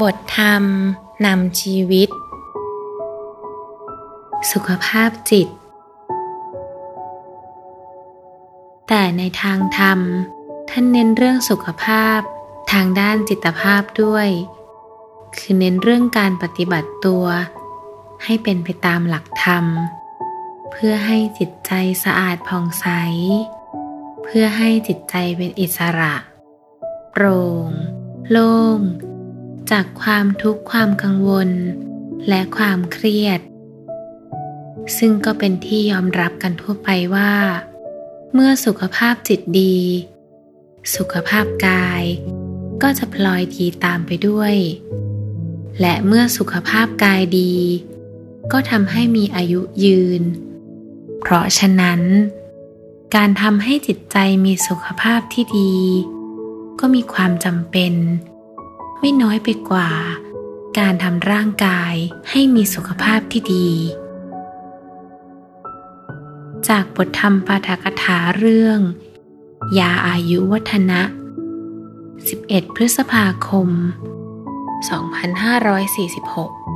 บทธรรมนำชีวิต สุขภาพจิต แต่ในทางธรรม ท่านเน้นเรื่องสุขภาพทางด้านจิตภาพด้วย คือเน้นเรื่องการปฏิบัติตัว ให้เป็นไปตามหลักธรรม เพื่อให้จิตใจสะอาดผ่องใส เพื่อให้จิตใจเป็นอิสระ โปร่ง โล่ง จากความทุกข์ความกังวล และความเครียด ซึ่งก็เป็นที่ยอมรับกันทั่วไปว่า เมื่อสุขภาพจิตดี สุขภาพกาย ก็จะพลอยดีตามไปด้วย และเมื่อสุขภาพกายดี ก็ทำให้มีอายุยืน เพราะฉะนั้นการทำให้จิตใจมีสุขภาพที่ดี ก็มีความจำเป็น ไม่น้อยไปกว่า การทำร่างกายให้มีสุขภาพที่ดี จากบทธรรมปาฐกถาเรื่อง ยาอายุวัฒนะ 11 พฤษภาคม 2546